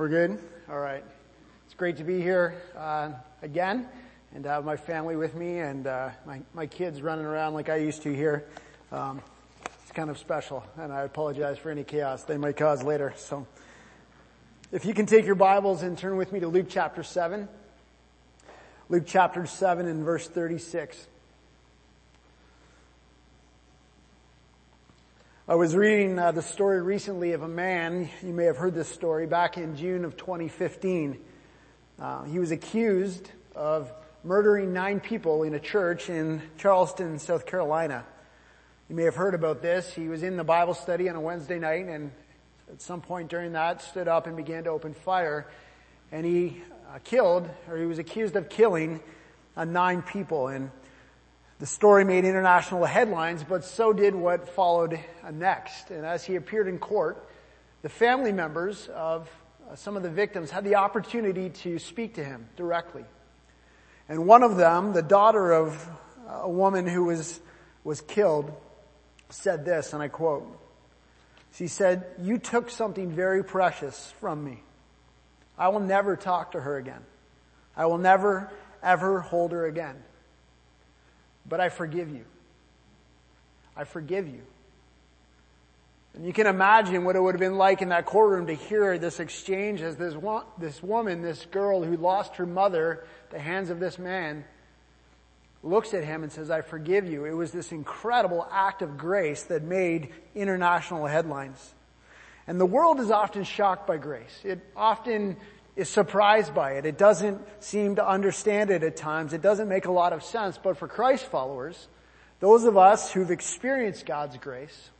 We're good? All right. It's great to be here uh, again and to have my family with me and uh, my, my kids running around like I used to here. Um, it's kind of special and I apologize for any chaos they might cause later. So if you can take your Bibles and turn with me to Luke chapter 7. Luke chapter 7 and verse 36. I was reading uh, the story recently of a man, you may have heard this story, back in June of 2015. Uh, he was accused of murdering nine people in a church in Charleston, South Carolina. You may have heard about this. He was in the Bible study on a Wednesday night and at some point during that stood up and began to open fire and he uh, killed, or he was accused of killing uh, nine people. And the story made international headlines, but so did what followed next. And as he appeared in court, the family members of uh, some of the victims had the opportunity to speak to him directly. And one of them, the daughter of a woman who was, was killed, said this, and I quote, she said, you took something very precious from me. I will never talk to her again. I will never ever hold her again but I forgive you. I forgive you. And you can imagine what it would have been like in that courtroom to hear this exchange as this, this woman, this girl who lost her mother the hands of this man, looks at him and says, I forgive you. It was this incredible act of grace that made international headlines. And the world is often shocked by grace. It often is surprised by it. It doesn't seem to understand it at times. It doesn't make a lot of sense. But for Christ followers, those of us who've experienced God's grace,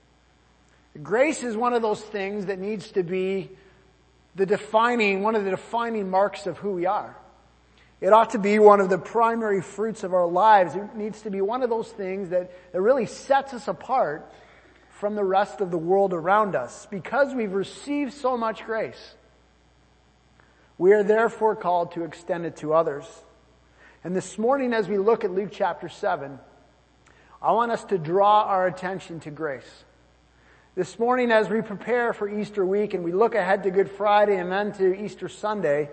grace is one of those things that needs to be the defining, one of the defining marks of who we are. It ought to be one of the primary fruits of our lives. It needs to be one of those things that, that really sets us apart from the rest of the world around us because we've received so much grace. We are therefore called to extend it to others. And this morning as we look at Luke chapter 7, I want us to draw our attention to grace. This morning as we prepare for Easter week and we look ahead to Good Friday and then to Easter Sunday,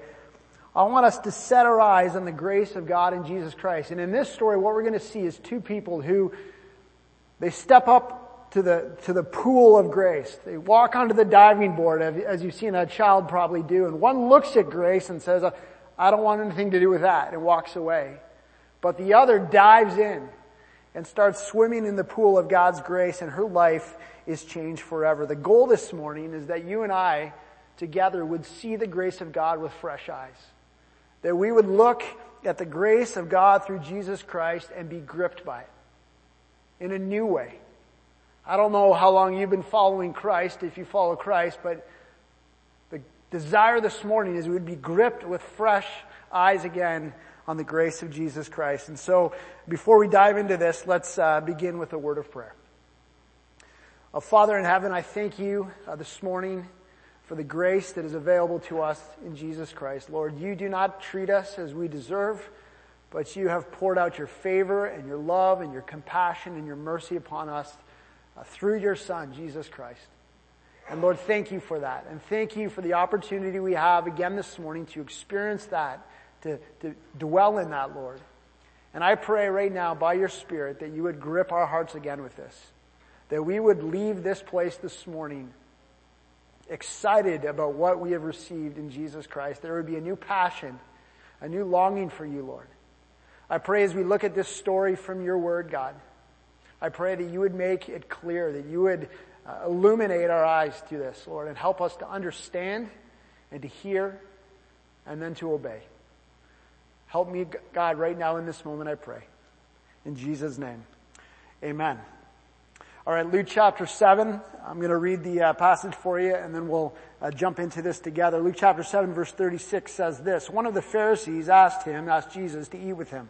I want us to set our eyes on the grace of God in Jesus Christ. And in this story, what we're going to see is two people who, they step up to the, to the pool of grace. They walk onto the diving board as you've seen a child probably do. And one looks at grace and says, I don't want anything to do with that and walks away. But the other dives in and starts swimming in the pool of God's grace and her life is changed forever. The goal this morning is that you and I together would see the grace of God with fresh eyes. That we would look at the grace of God through Jesus Christ and be gripped by it in a new way I don't know how long you've been following Christ, if you follow Christ, but the desire this morning is we would be gripped with fresh eyes again on the grace of Jesus Christ. And so, before we dive into this, let's uh, begin with a word of prayer. Uh, Father in heaven, I thank you uh, this morning for the grace that is available to us in Jesus Christ. Lord, you do not treat us as we deserve, but you have poured out your favor and your love and your compassion and your mercy upon us Uh, through your Son, Jesus Christ. And Lord, thank you for that. And thank you for the opportunity we have again this morning to experience that, to, to dwell in that, Lord. And I pray right now by your Spirit that you would grip our hearts again with this. That we would leave this place this morning excited about what we have received in Jesus Christ. There would be a new passion, a new longing for you, Lord. I pray as we look at this story from your word, God, I pray that you would make it clear, that you would uh, illuminate our eyes to this, Lord, and help us to understand and to hear and then to obey. Help me, God, right now in this moment, I pray. In Jesus' name. Amen. All right, Luke chapter 7. I'm going to read the uh, passage for you and then we'll uh, jump into this together. Luke chapter 7 verse 36 says this. One of the Pharisees asked him, asked Jesus to eat with him.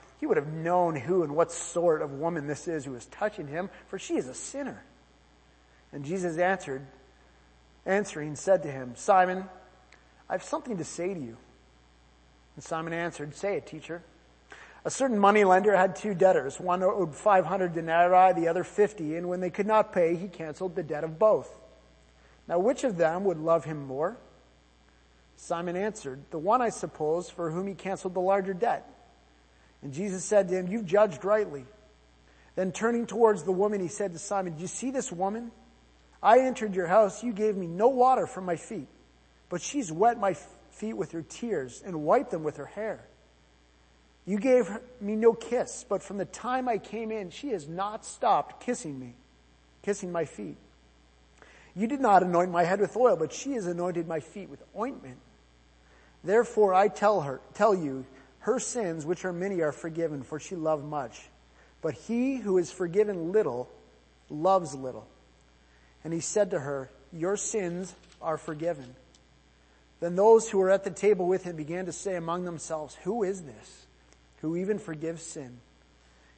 he would have known who and what sort of woman this is who is touching him, for she is a sinner. And Jesus answered, answering said to him, Simon, I have something to say to you. And Simon answered, say it, teacher. A certain moneylender had two debtors. One owed 500 denarii, the other 50, and when they could not pay, he canceled the debt of both. Now which of them would love him more? Simon answered, the one I suppose for whom he canceled the larger debt. And Jesus said to him, you've judged rightly. Then turning towards the woman, he said to Simon, do you see this woman? I entered your house, you gave me no water for my feet, but she's wet my feet with her tears and wiped them with her hair. You gave me no kiss, but from the time I came in, she has not stopped kissing me, kissing my feet. You did not anoint my head with oil, but she has anointed my feet with ointment. Therefore I tell her, tell you, her sins, which are many, are forgiven, for she loved much. But he who is forgiven little, loves little. And he said to her, your sins are forgiven. Then those who were at the table with him began to say among themselves, who is this who even forgives sin?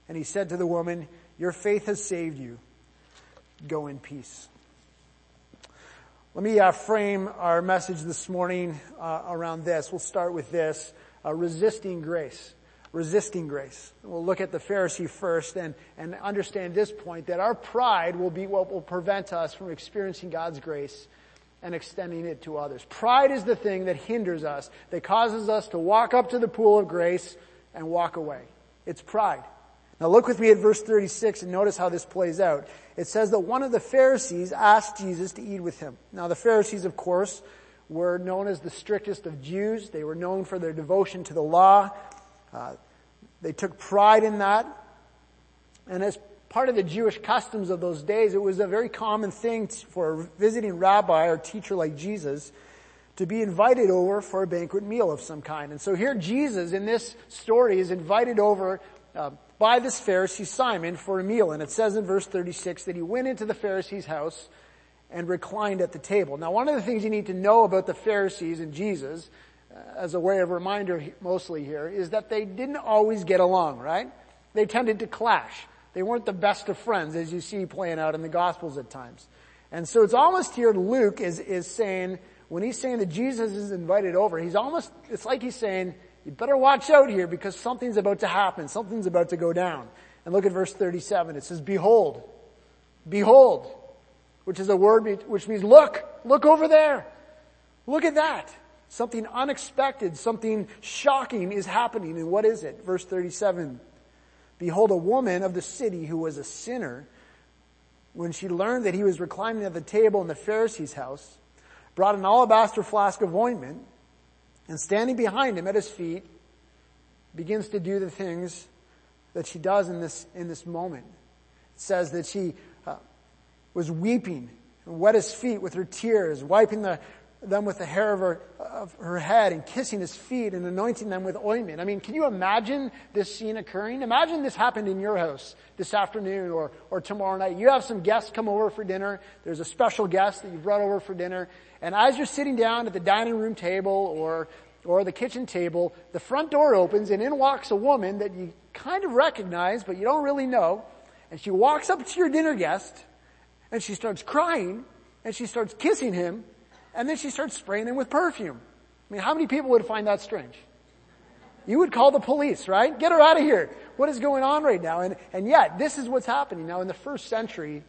And he said to the woman, your faith has saved you. Go in peace. Let me uh, frame our message this morning uh, around this. We'll start with this, uh, resisting grace. Resisting grace. We'll look at the Pharisee first and, and understand this point that our pride will be what will prevent us from experiencing God's grace and extending it to others. Pride is the thing that hinders us, that causes us to walk up to the pool of grace and walk away. It's pride. Now look with me at verse 36 and notice how this plays out. It says that one of the Pharisees asked Jesus to eat with him. Now the Pharisees, of course, were known as the strictest of Jews. They were known for their devotion to the law. Uh, they took pride in that. And as part of the Jewish customs of those days, it was a very common thing for a visiting rabbi or teacher like Jesus to be invited over for a banquet meal of some kind. And so here Jesus in this story is invited over uh, by this Pharisee Simon for a meal. And it says in verse 36 that he went into the Pharisee's house and reclined at the table. Now one of the things you need to know about the Pharisees and Jesus, uh, as a way of reminder mostly here, is that they didn't always get along, right? They tended to clash. They weren't the best of friends as you see playing out in the Gospels at times. And so it's almost here Luke is, is saying, when he's saying that Jesus is invited over, he's almost, it's like he's saying, you better watch out here because something's about to happen. Something's about to go down. And look at verse 37. It says, behold, behold, which is a word which means look, look over there. Look at that. Something unexpected, something shocking is happening. And what is it? Verse 37. Behold, a woman of the city who was a sinner, when she learned that he was reclining at the table in the Pharisee's house, brought an alabaster flask of ointment and standing behind him at his feet, begins to do the things that she does in this, in this moment. It says that she was weeping and wet his feet with her tears, wiping the, them with the hair of her, of her head and kissing his feet and anointing them with ointment. I mean, can you imagine this scene occurring? Imagine this happened in your house this afternoon or, or tomorrow night. You have some guests come over for dinner. There's a special guest that you brought over for dinner. And as you're sitting down at the dining room table or, or the kitchen table, the front door opens and in walks a woman that you kind of recognize, but you don't really know. And she walks up to your dinner guest and she starts crying and she starts kissing him and then she starts spraying him with perfume. I mean, how many people would find that strange? You would call the police, right? Get her out of here. What is going on right now? And, and yet, this is what's happening. Now, in the first century,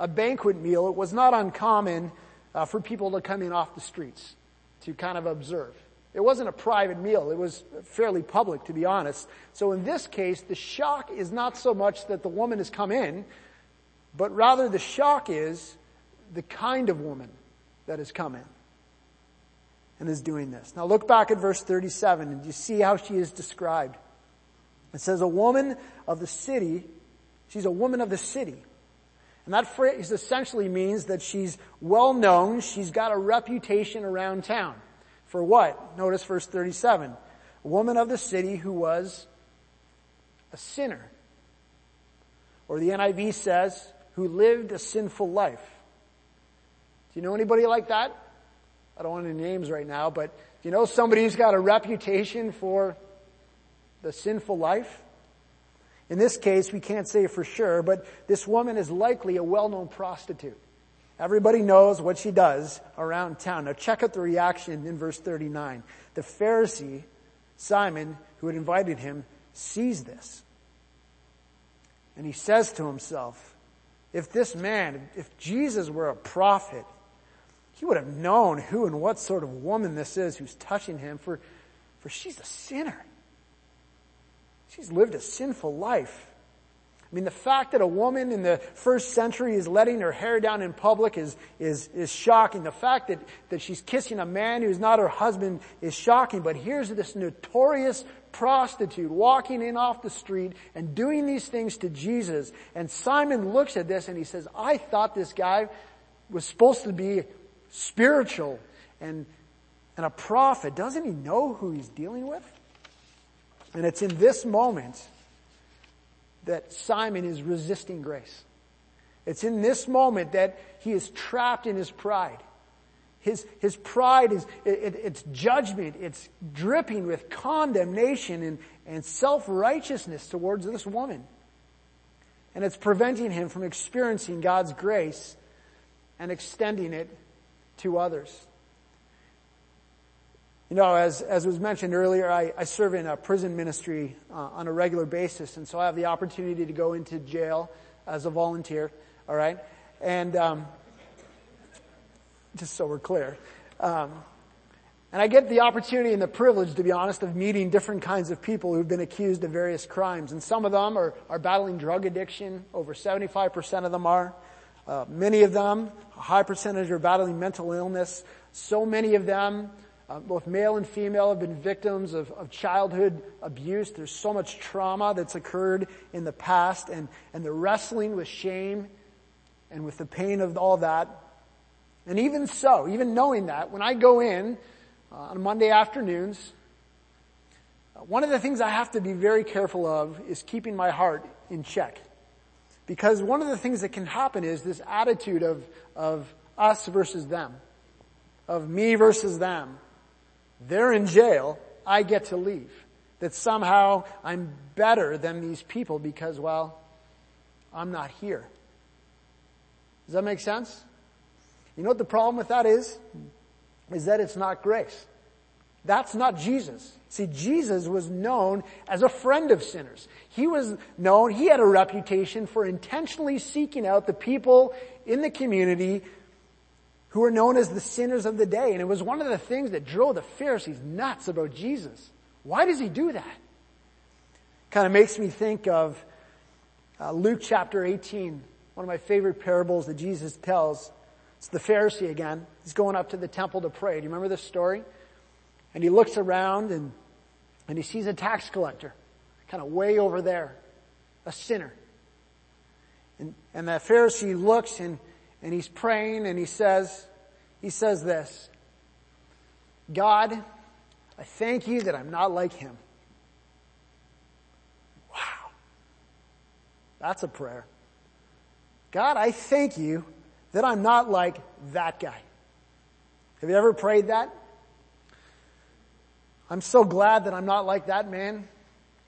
a banquet meal, it was not uncommon uh, for people to come in off the streets to kind of observe. It wasn't a private meal. It was fairly public, to be honest. So in this case, the shock is not so much that the woman has come in, but rather the shock is the kind of woman that has come in and is doing this. Now look back at verse 37 and you see how she is described. It says a woman of the city, she's a woman of the city. And that phrase essentially means that she's well known, she's got a reputation around town. For what? Notice verse 37. A woman of the city who was a sinner. Or the NIV says, who lived a sinful life. Do you know anybody like that? I don't want any names right now, but do you know somebody who's got a reputation for the sinful life? In this case, we can't say for sure, but this woman is likely a well-known prostitute. Everybody knows what she does around town. Now check out the reaction in verse 39. The Pharisee, Simon, who had invited him, sees this. And he says to himself, if this man, if Jesus were a prophet, he would have known who and what sort of woman this is who's touching him, for, for she's a sinner. She's lived a sinful life. I mean, the fact that a woman in the first century is letting her hair down in public is, is, is shocking. The fact that, that she's kissing a man who's not her husband is shocking. But here's this notorious prostitute walking in off the street and doing these things to Jesus. And Simon looks at this and he says, I thought this guy was supposed to be spiritual and, and a prophet. Doesn't he know who he's dealing with? And it's in this moment that Simon is resisting grace. It's in this moment that he is trapped in his pride. His, his pride is, it, it's judgment. It's dripping with condemnation and, and self-righteousness towards this woman. And it's preventing him from experiencing God's grace and extending it to others. You know, as, as was mentioned earlier, I, I serve in a prison ministry uh, on a regular basis, and so I have the opportunity to go into jail as a volunteer, all right? And um, just so we're clear. Um, and I get the opportunity and the privilege, to be honest, of meeting different kinds of people who've been accused of various crimes. And some of them are, are battling drug addiction. Over 75% of them are. Uh, many of them, a high percentage are battling mental illness. So many of them uh, both male and female have been victims of, of childhood abuse. There's so much trauma that's occurred in the past and, and the wrestling with shame and with the pain of all that. And even so, even knowing that, when I go in uh, on Monday afternoons, uh, one of the things I have to be very careful of is keeping my heart in check. Because one of the things that can happen is this attitude of, of us versus them. Of me versus them they're in jail. I get to leave. That somehow I'm better than these people because, well, I'm not here. Does that make sense? You know what the problem with that is? Is that it's not grace. That's not Jesus. See, Jesus was known as a friend of sinners. He was known, he had a reputation for intentionally seeking out the people in the community who were known as the sinners of the day. And it was one of the things that drove the Pharisees nuts about Jesus. Why does he do that? Kind of makes me think of uh, Luke chapter 18, one of my favorite parables that Jesus tells. It's the Pharisee again. He's going up to the temple to pray. Do you remember this story? And he looks around and, and he sees a tax collector, kind of way over there, a sinner. And, and the Pharisee looks and and he's praying and he says, he says this, God, I thank you that I'm not like him. Wow. That's a prayer. God, I thank you that I'm not like that guy. Have you ever prayed that? I'm so glad that I'm not like that man.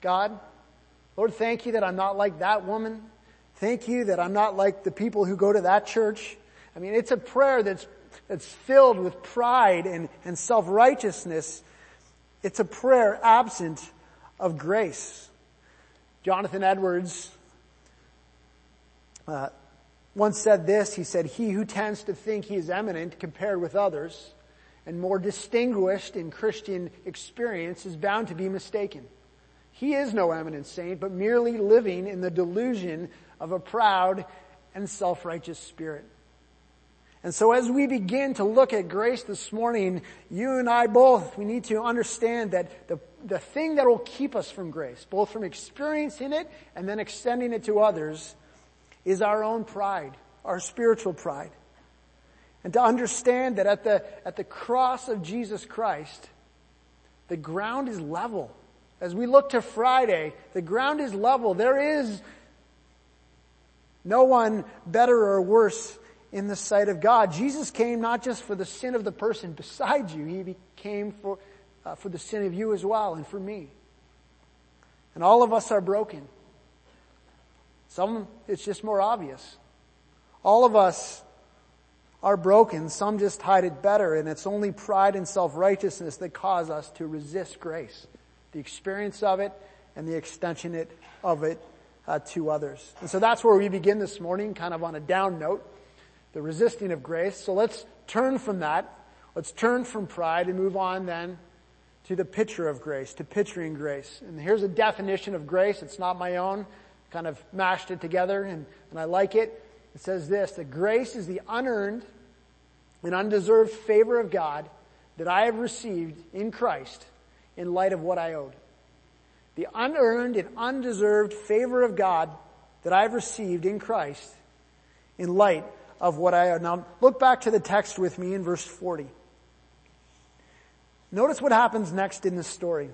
God, Lord, thank you that I'm not like that woman. Thank you that I'm not like the people who go to that church. I mean, it's a prayer that's, that's filled with pride and, and self-righteousness. It's a prayer absent of grace. Jonathan Edwards uh, once said this. He said, he who tends to think he is eminent compared with others and more distinguished in Christian experience is bound to be mistaken. He is no eminent saint, but merely living in the delusion of a proud and self-righteous spirit. And so as we begin to look at grace this morning, you and I both, we need to understand that the, the thing that will keep us from grace, both from experiencing it and then extending it to others, is our own pride, our spiritual pride. And to understand that at the, at the cross of Jesus Christ, the ground is level. As we look to Friday, the ground is level. There is no one better or worse in the sight of God. Jesus came not just for the sin of the person beside you, He came for, uh, for the sin of you as well and for me. And all of us are broken. Some, it's just more obvious. All of us are broken. Some just hide it better and it's only pride and self-righteousness that cause us to resist grace. The experience of it and the extension it, of it uh, to others. And so that's where we begin this morning, kind of on a down note, the resisting of grace. So let's turn from that. Let's turn from pride and move on then to the picture of grace, to picturing grace. And here's a definition of grace. It's not my own. Kind of mashed it together and, and I like it. It says this, that grace is the unearned and undeserved favor of God that I have received in Christ in light of what I owed. The unearned and undeserved favor of God that I've received in Christ in light of what I owed. Now look back to the text with me in verse 40. Notice what happens next in the story.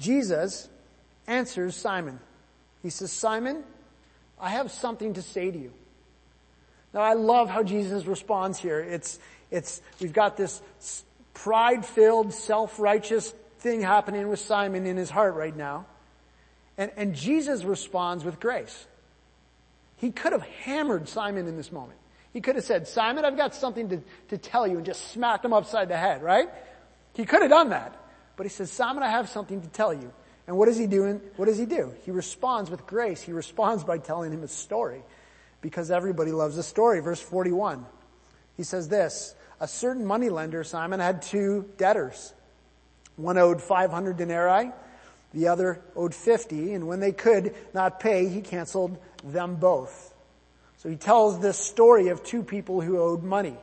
Jesus answers Simon. He says, Simon, I have something to say to you. Now I love how Jesus responds here. It's, it's, we've got this pride-filled, self-righteous thing happening with Simon in his heart right now. And, and Jesus responds with grace. He could have hammered Simon in this moment. He could have said, Simon, I've got something to, to tell you and just smacked him upside the head, right? He could have done that. But he says, Simon, I have something to tell you. And what is he doing? What does he do? He responds with grace. He responds by telling him a story because everybody loves a story. Verse 41. He says this, a certain moneylender, Simon, had two debtors. One owed 500 denarii, the other owed 50, and when they could not pay, he canceled them both. So he tells this story of two people who owed money.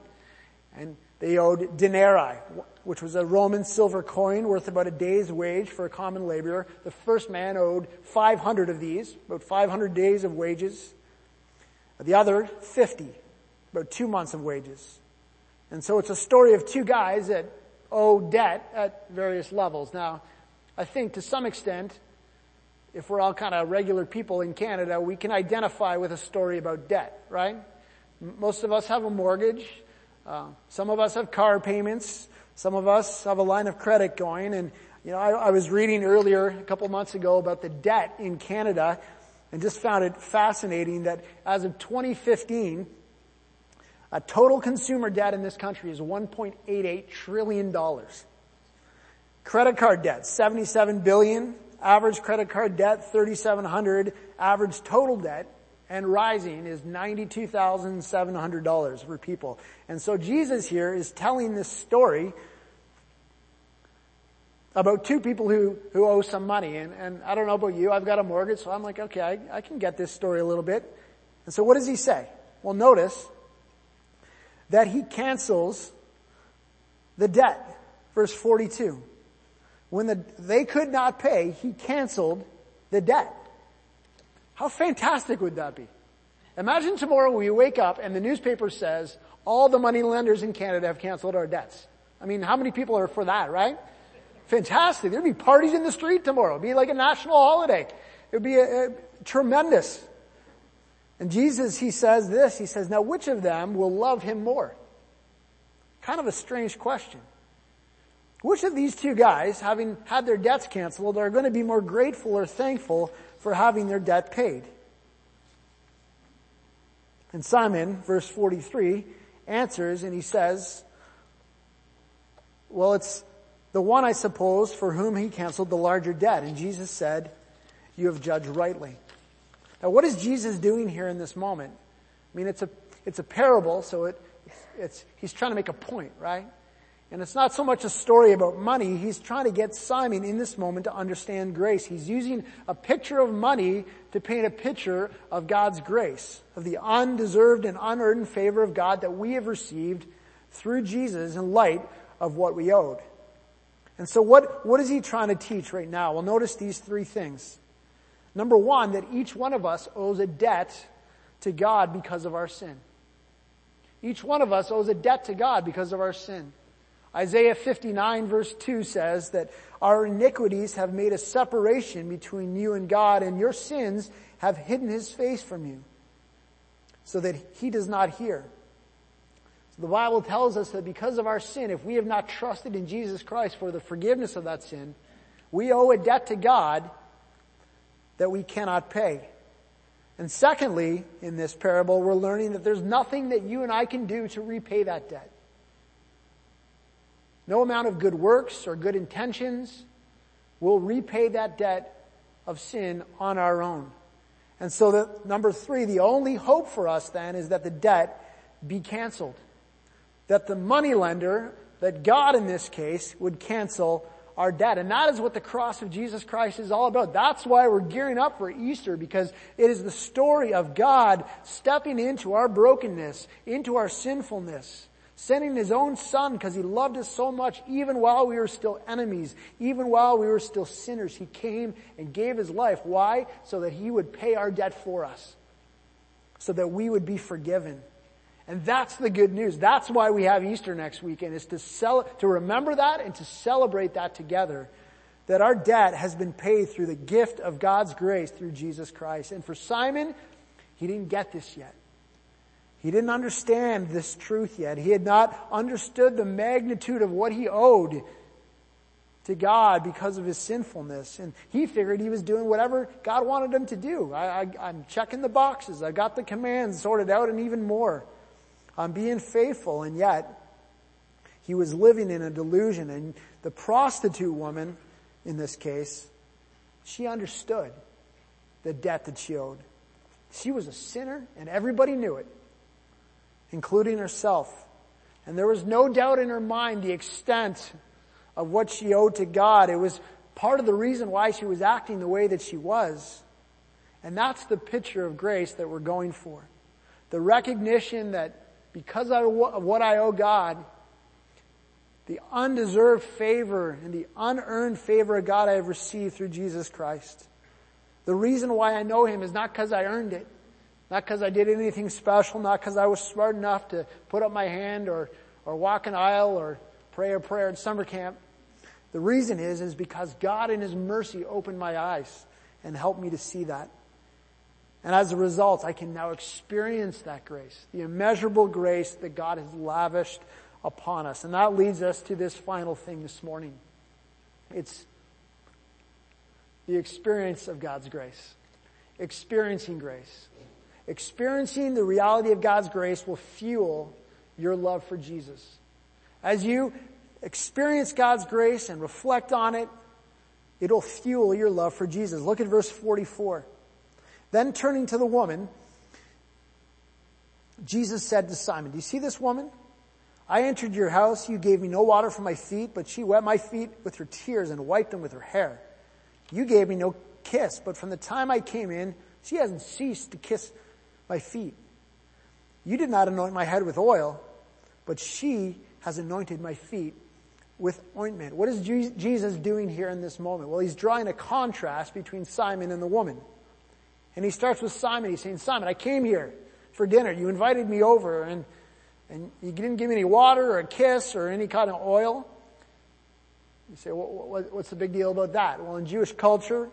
And they owed denarii, which was a Roman silver coin worth about a day's wage for a common laborer. The first man owed 500 of these, about 500 days of wages. The other, 50, about two months of wages. And so it's a story of two guys that owe debt at various levels. Now, I think to some extent, if we're all kind of regular people in Canada, we can identify with a story about debt, right? Most of us have a mortgage. Uh, some of us have car payments. Some of us have a line of credit going. And, you know, I, I was reading earlier, a couple months ago, about the debt in Canada and just found it fascinating that as of 2015, a total consumer debt in this country is $1.88 trillion. Credit card debt, 77 billion. Average credit card debt, 3,700. Average total debt, and rising is $92,700 for people. And so Jesus here is telling this story about two people who, who owe some money. And, and I don't know about you, I've got a mortgage, so I'm like, okay, I, I can get this story a little bit. And so what does he say? Well, notice that he cancels the debt. Verse 42. When the, they could not pay, he canceled the debt. How fantastic would that be? Imagine tomorrow we wake up and the newspaper says all the money lenders in Canada have canceled our debts. I mean, how many people are for that, right? Fantastic. There'd be parties in the street tomorrow. It'd be like a national holiday. It'd be a, a, tremendous. And Jesus, he says this, he says, now which of them will love him more? Kind of a strange question. Which of these two guys, having had their debts canceled, are going to be more grateful or thankful for having their debt paid? And Simon, verse 43, answers and he says, well, it's the one, I suppose, for whom he canceled the larger debt. And Jesus said, you have judged rightly. Now what is Jesus doing here in this moment? I mean, it's a, it's a parable, so it, it's, he's trying to make a point, right? And it's not so much a story about money. He's trying to get Simon in this moment to understand grace. He's using a picture of money to paint a picture of God's grace, of the undeserved and unearned favor of God that we have received through Jesus in light of what we owed. And so what, what is he trying to teach right now? Well, notice these three things. Number one, that each one of us owes a debt to God because of our sin. Each one of us owes a debt to God because of our sin. Isaiah 59 verse 2 says that our iniquities have made a separation between you and God and your sins have hidden his face from you. so that he does not hear. The Bible tells us that because of our sin, if we have not trusted in Jesus Christ for the forgiveness of that sin, we owe a debt to God that we cannot pay. And secondly, in this parable, we're learning that there's nothing that you and I can do to repay that debt. No amount of good works or good intentions will repay that debt of sin on our own. And so the, number three, the only hope for us then is that the debt be canceled. That the moneylender, that God in this case, would cancel our debt. And that is what the cross of Jesus Christ is all about. That's why we're gearing up for Easter because it is the story of God stepping into our brokenness, into our sinfulness, sending his own son because he loved us so much even while we were still enemies, even while we were still sinners. He came and gave his life. Why? So that he would pay our debt for us. So that we would be forgiven. And that's the good news. That's why we have Easter next weekend is to sell, to remember that and to celebrate that together. That our debt has been paid through the gift of God's grace through Jesus Christ. And for Simon, he didn't get this yet. He didn't understand this truth yet. He had not understood the magnitude of what he owed to God because of his sinfulness. And he figured he was doing whatever God wanted him to do. I, am checking the boxes. I got the commands sorted out and even more on being faithful, and yet he was living in a delusion. And the prostitute woman, in this case, she understood the debt that she owed. She was a sinner, and everybody knew it, including herself. And there was no doubt in her mind the extent of what she owed to God. It was part of the reason why she was acting the way that she was. And that's the picture of grace that we're going for. The recognition that because of what I owe God, the undeserved favor and the unearned favor of God I have received through Jesus Christ. The reason why I know Him is not because I earned it, not because I did anything special, not because I was smart enough to put up my hand or, or walk an aisle or pray a prayer at summer camp. The reason is, is because God in His mercy opened my eyes and helped me to see that. And as a result, I can now experience that grace, the immeasurable grace that God has lavished upon us. And that leads us to this final thing this morning. It's the experience of God's grace. Experiencing grace. Experiencing the reality of God's grace will fuel your love for Jesus. As you experience God's grace and reflect on it, it'll fuel your love for Jesus. Look at verse 44. Then turning to the woman, Jesus said to Simon, do you see this woman? I entered your house, you gave me no water for my feet, but she wet my feet with her tears and wiped them with her hair. You gave me no kiss, but from the time I came in, she hasn't ceased to kiss my feet. You did not anoint my head with oil, but she has anointed my feet with ointment. What is Jesus doing here in this moment? Well, he's drawing a contrast between Simon and the woman. And he starts with Simon. He's saying, Simon, I came here for dinner. You invited me over and, and you didn't give me any water or a kiss or any kind of oil. You say, what, what's the big deal about that? Well, in Jewish culture,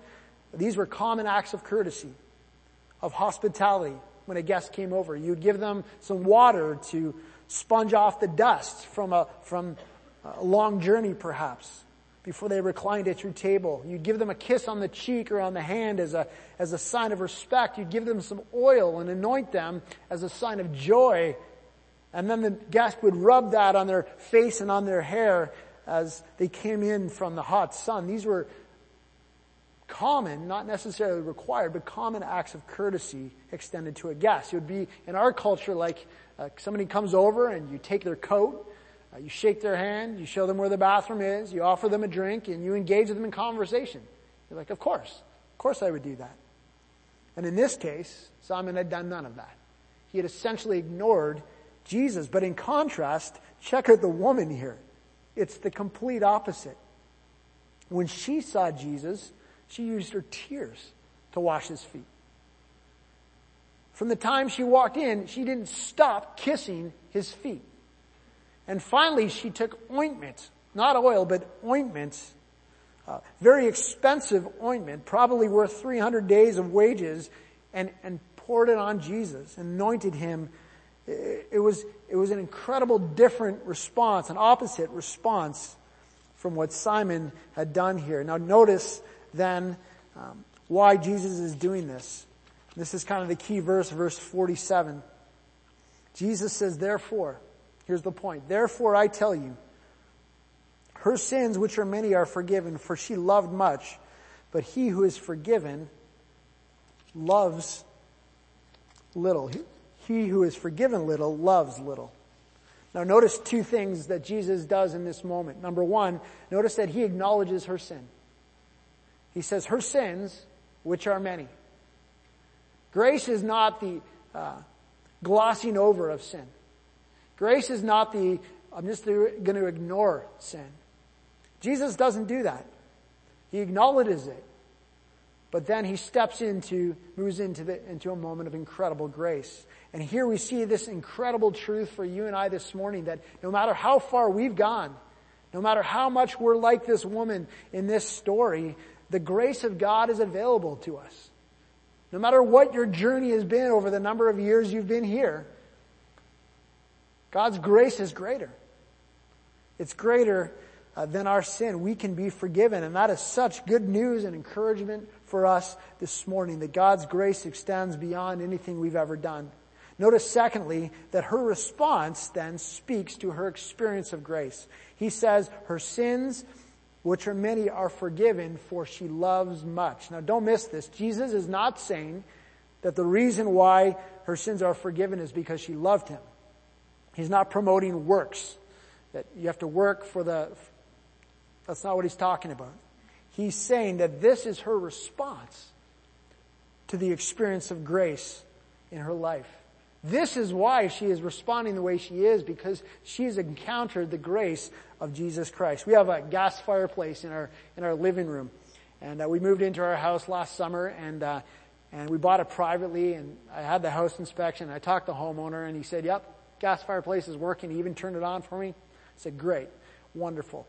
these were common acts of courtesy, of hospitality. When a guest came over, you'd give them some water to sponge off the dust from a, from a long journey perhaps before they reclined at your table. You'd give them a kiss on the cheek or on the hand as a, as a sign of respect. You'd give them some oil and anoint them as a sign of joy. And then the guest would rub that on their face and on their hair as they came in from the hot sun. These were common, not necessarily required, but common acts of courtesy extended to a guest. It would be in our culture like uh, somebody comes over and you take their coat Uh, you shake their hand, you show them where the bathroom is, you offer them a drink, and you engage with them in conversation. You're like, of course. Of course I would do that. And in this case, Simon had done none of that. He had essentially ignored Jesus. But in contrast, check out the woman here. It's the complete opposite. When she saw Jesus, she used her tears to wash his feet. From the time she walked in, she didn't stop kissing his feet. And finally, she took ointment, not oil, but ointment, uh, very expensive ointment, probably worth 300 days of wages, and, and poured it on Jesus, anointed him. It was, it was an incredible different response, an opposite response from what Simon had done here. Now notice then um, why Jesus is doing this. This is kind of the key verse, verse 47. Jesus says, therefore, here's the point, therefore I tell you, her sins, which are many, are forgiven, for she loved much, but he who is forgiven loves little. He who is forgiven little loves little. Now notice two things that Jesus does in this moment. Number one, notice that he acknowledges her sin. He says, her sins, which are many. Grace is not the uh, glossing over of sin. Grace is not the, I'm just going to ignore sin. Jesus doesn't do that. He acknowledges it. But then he steps into, moves into the, into a moment of incredible grace. And here we see this incredible truth for you and I this morning that no matter how far we've gone, no matter how much we're like this woman in this story, the grace of God is available to us. No matter what your journey has been over the number of years you've been here, God's grace is greater. It's greater uh, than our sin. We can be forgiven. And that is such good news and encouragement for us this morning that God's grace extends beyond anything we've ever done. Notice secondly that her response then speaks to her experience of grace. He says her sins, which are many, are forgiven for she loves much. Now don't miss this. Jesus is not saying that the reason why her sins are forgiven is because she loved him. He's not promoting works. That you have to work for the, that's not what he's talking about. He's saying that this is her response to the experience of grace in her life. This is why she is responding the way she is because she's encountered the grace of Jesus Christ. We have a gas fireplace in our in our living room, and uh, we moved into our house last summer, and uh, and we bought it privately. And I had the house inspection. I talked to the homeowner, and he said, "Yep, gas fireplace is working." He even turned it on for me. I said, "Great, wonderful."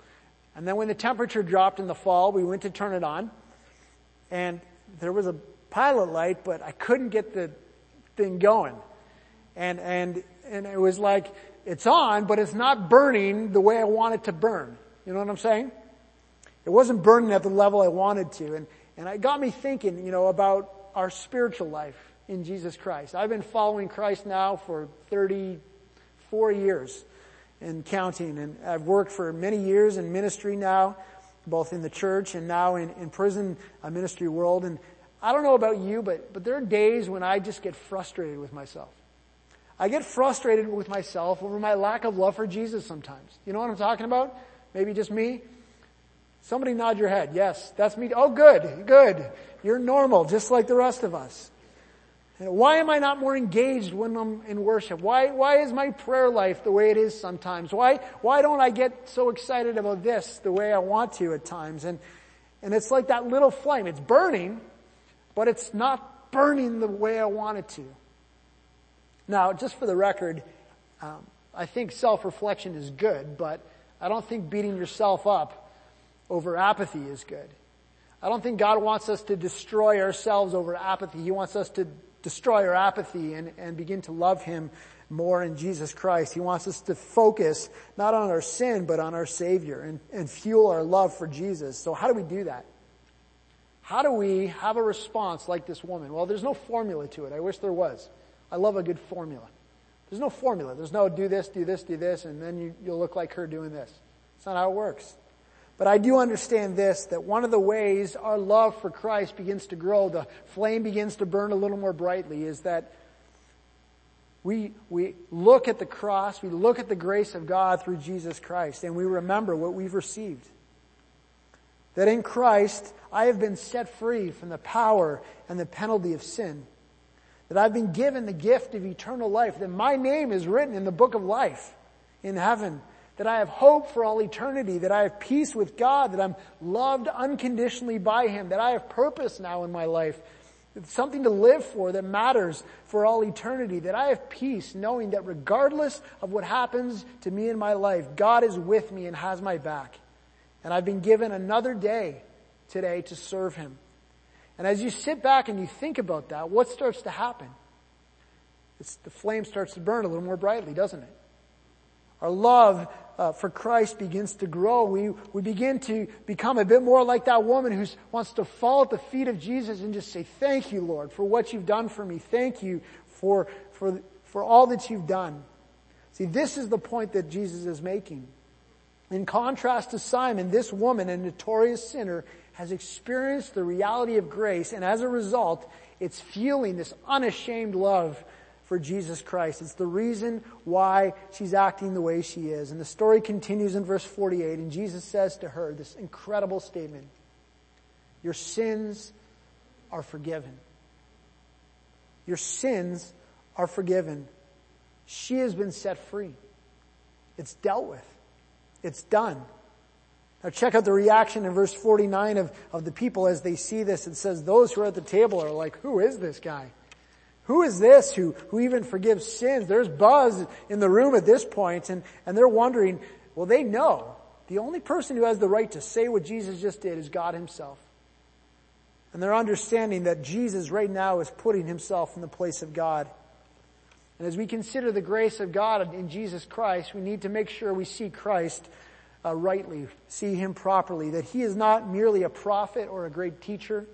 And then when the temperature dropped in the fall, we went to turn it on, and there was a pilot light, but I couldn't get the thing going and, and, and it was like, it's on, but it's not burning the way I want it to burn. You know what I'm saying? It wasn't burning at the level I wanted to. And, and it got me thinking, you know, about our spiritual life in Jesus Christ. I've been following Christ now for 34 years and counting. And I've worked for many years in ministry now, both in the church and now in, in prison uh, ministry world. And I don't know about you, but, but there are days when I just get frustrated with myself. I get frustrated with myself over my lack of love for Jesus sometimes. You know what I'm talking about? Maybe just me? Somebody nod your head. Yes, that's me. Oh, good, good. You're normal, just like the rest of us. Why am I not more engaged when I'm in worship? Why, why is my prayer life the way it is sometimes? Why, why don't I get so excited about this the way I want to at times? And, and it's like that little flame. It's burning, but it's not burning the way I want it to. Now, just for the record, um, I think self-reflection is good, but I don't think beating yourself up over apathy is good. I don't think God wants us to destroy ourselves over apathy. He wants us to destroy our apathy and, and begin to love Him more in Jesus Christ. He wants us to focus not on our sin, but on our Savior and, and fuel our love for Jesus. So how do we do that? How do we have a response like this woman? Well, there's no formula to it. I wish there was. I love a good formula. There's no formula. There's no do this, do this, do this, and then you, you'll look like her doing this. It's not how it works. But I do understand this, that one of the ways our love for Christ begins to grow, the flame begins to burn a little more brightly, is that we, we look at the cross, we look at the grace of God through Jesus Christ, and we remember what we've received. That in Christ, I have been set free from the power and the penalty of sin. That I've been given the gift of eternal life, that my name is written in the book of life in heaven, that I have hope for all eternity, that I have peace with God, that I'm loved unconditionally by Him, that I have purpose now in my life, something to live for that matters for all eternity, that I have peace knowing that regardless of what happens to me in my life, God is with me and has my back. And I've been given another day today to serve Him. And as you sit back and you think about that, what starts to happen? it's, the flame starts to burn a little more brightly, doesn't it? Our love uh, for Christ begins to grow. We, we begin to become a bit more like that woman who wants to fall at the feet of Jesus and just say, thank you, Lord, for what you've done for me. Thank you for, for, for all that you've done. See, this is the point that Jesus is making. In contrast to Simon, this woman, a notorious sinner, has experienced the reality of grace, and as a result, it's fueling this unashamed love for Jesus Christ. It's the reason why she's acting the way she is. And the story continues in verse 48, and Jesus says to her this incredible statement Your sins are forgiven. Your sins are forgiven. She has been set free. It's dealt with. It's done. Now check out the reaction in verse 49 of, of the people as they see this. It says, those who are at the table are like, who is this guy? Who is this who, who even forgives sins? There's buzz in the room at this point and, and they're wondering, well they know the only person who has the right to say what Jesus just did is God himself. And they're understanding that Jesus right now is putting himself in the place of God. And as we consider the grace of God in Jesus Christ, we need to make sure we see Christ uh, rightly, see him properly, that he is not merely a prophet or a great teacher.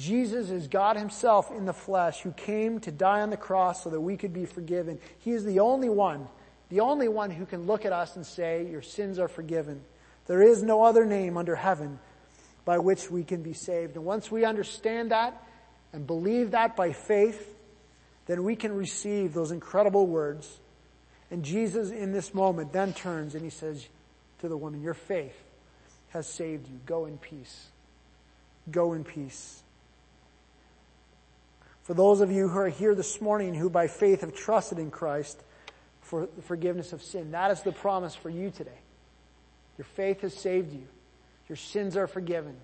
Jesus is God himself in the flesh who came to die on the cross so that we could be forgiven. He is the only one, the only one who can look at us and say, your sins are forgiven. There is no other name under heaven by which we can be saved. And once we understand that and believe that by faith, then we can receive those incredible words. And Jesus in this moment then turns and he says, to the woman, Your faith has saved you. Go in peace. Go in peace. For those of you who are here this morning who by faith have trusted in Christ for the forgiveness of sin, that is the promise for you today. Your faith has saved you. Your sins are forgiven.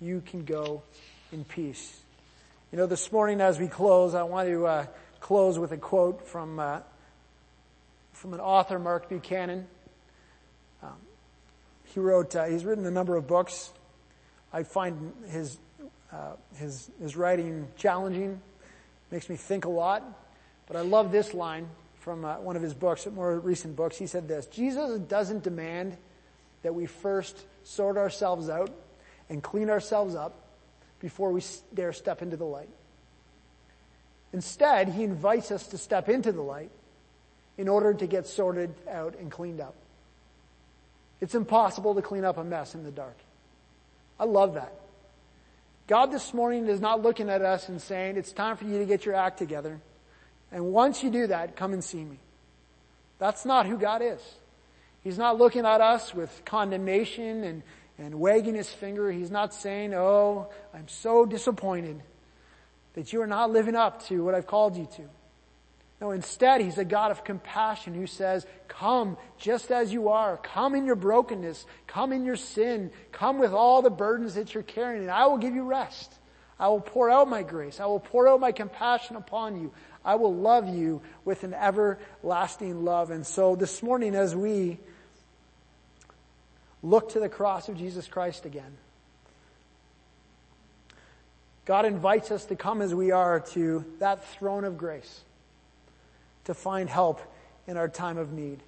You can go in peace. You know, this morning as we close, I want to uh, close with a quote from uh, from an author, Mark Buchanan. Um, he wrote, uh, he's written a number of books. I find his, uh, his, his writing challenging, makes me think a lot. But I love this line from uh, one of his books, more recent books. He said this, Jesus doesn't demand that we first sort ourselves out and clean ourselves up before we dare step into the light. Instead, he invites us to step into the light in order to get sorted out and cleaned up. It's impossible to clean up a mess in the dark. I love that. God this morning is not looking at us and saying, it's time for you to get your act together. And once you do that, come and see me. That's not who God is. He's not looking at us with condemnation and, and wagging his finger. He's not saying, oh, I'm so disappointed that you are not living up to what I've called you to. No, instead, He's a God of compassion who says, come just as you are. Come in your brokenness. Come in your sin. Come with all the burdens that you're carrying and I will give you rest. I will pour out my grace. I will pour out my compassion upon you. I will love you with an everlasting love. And so this morning as we look to the cross of Jesus Christ again, God invites us to come as we are to that throne of grace to find help in our time of need.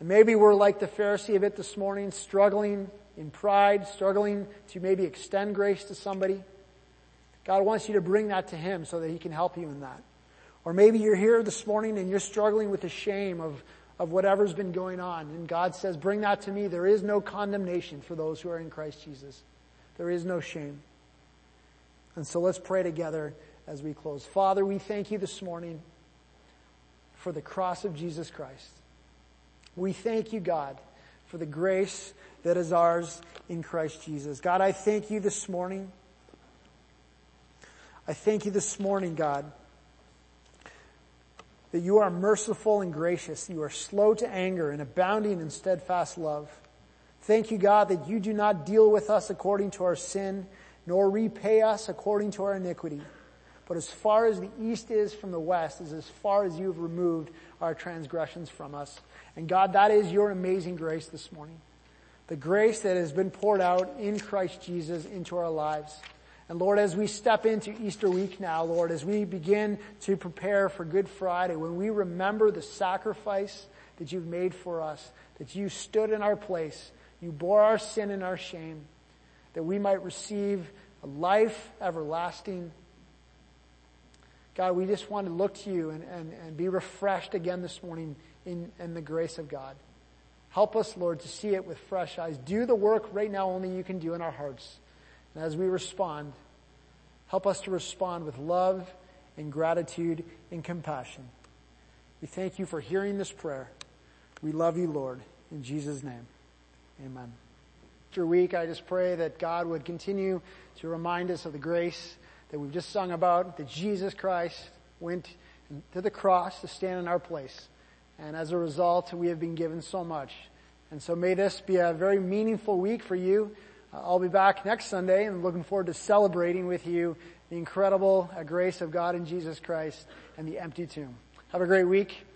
And maybe we're like the Pharisee of it this morning, struggling in pride, struggling to maybe extend grace to somebody. God wants you to bring that to Him so that He can help you in that. Or maybe you're here this morning and you're struggling with the shame of, of whatever's been going on. And God says, bring that to me. There is no condemnation for those who are in Christ Jesus. There is no shame. And so let's pray together as we close. Father, we thank you this morning for the cross of Jesus Christ. We thank you, God, for the grace that is ours in Christ Jesus. God, I thank you this morning. I thank you this morning, God, that you are merciful and gracious. You are slow to anger and abounding in steadfast love. Thank you, God, that you do not deal with us according to our sin, nor repay us according to our iniquity. But as far as the east is from the west is as far as you have removed our transgressions from us. And God, that is your amazing grace this morning. The grace that has been poured out in Christ Jesus into our lives. And Lord, as we step into Easter week now, Lord, as we begin to prepare for Good Friday, when we remember the sacrifice that you've made for us, that you stood in our place, you bore our sin and our shame, that we might receive a life everlasting. God, we just want to look to you and, and, and be refreshed again this morning in, in the grace of God. Help us, Lord, to see it with fresh eyes. Do the work right now only you can do in our hearts. And as we respond, help us to respond with love and gratitude and compassion. We thank you for hearing this prayer. We love you, Lord. In Jesus' name, amen. After week, I just pray that God would continue to remind us of the grace that we've just sung about, that Jesus Christ went to the cross to stand in our place. And as a result, we have been given so much. And so may this be a very meaningful week for you. Uh, I'll be back next Sunday and looking forward to celebrating with you the incredible uh, grace of God in Jesus Christ and the empty tomb. Have a great week.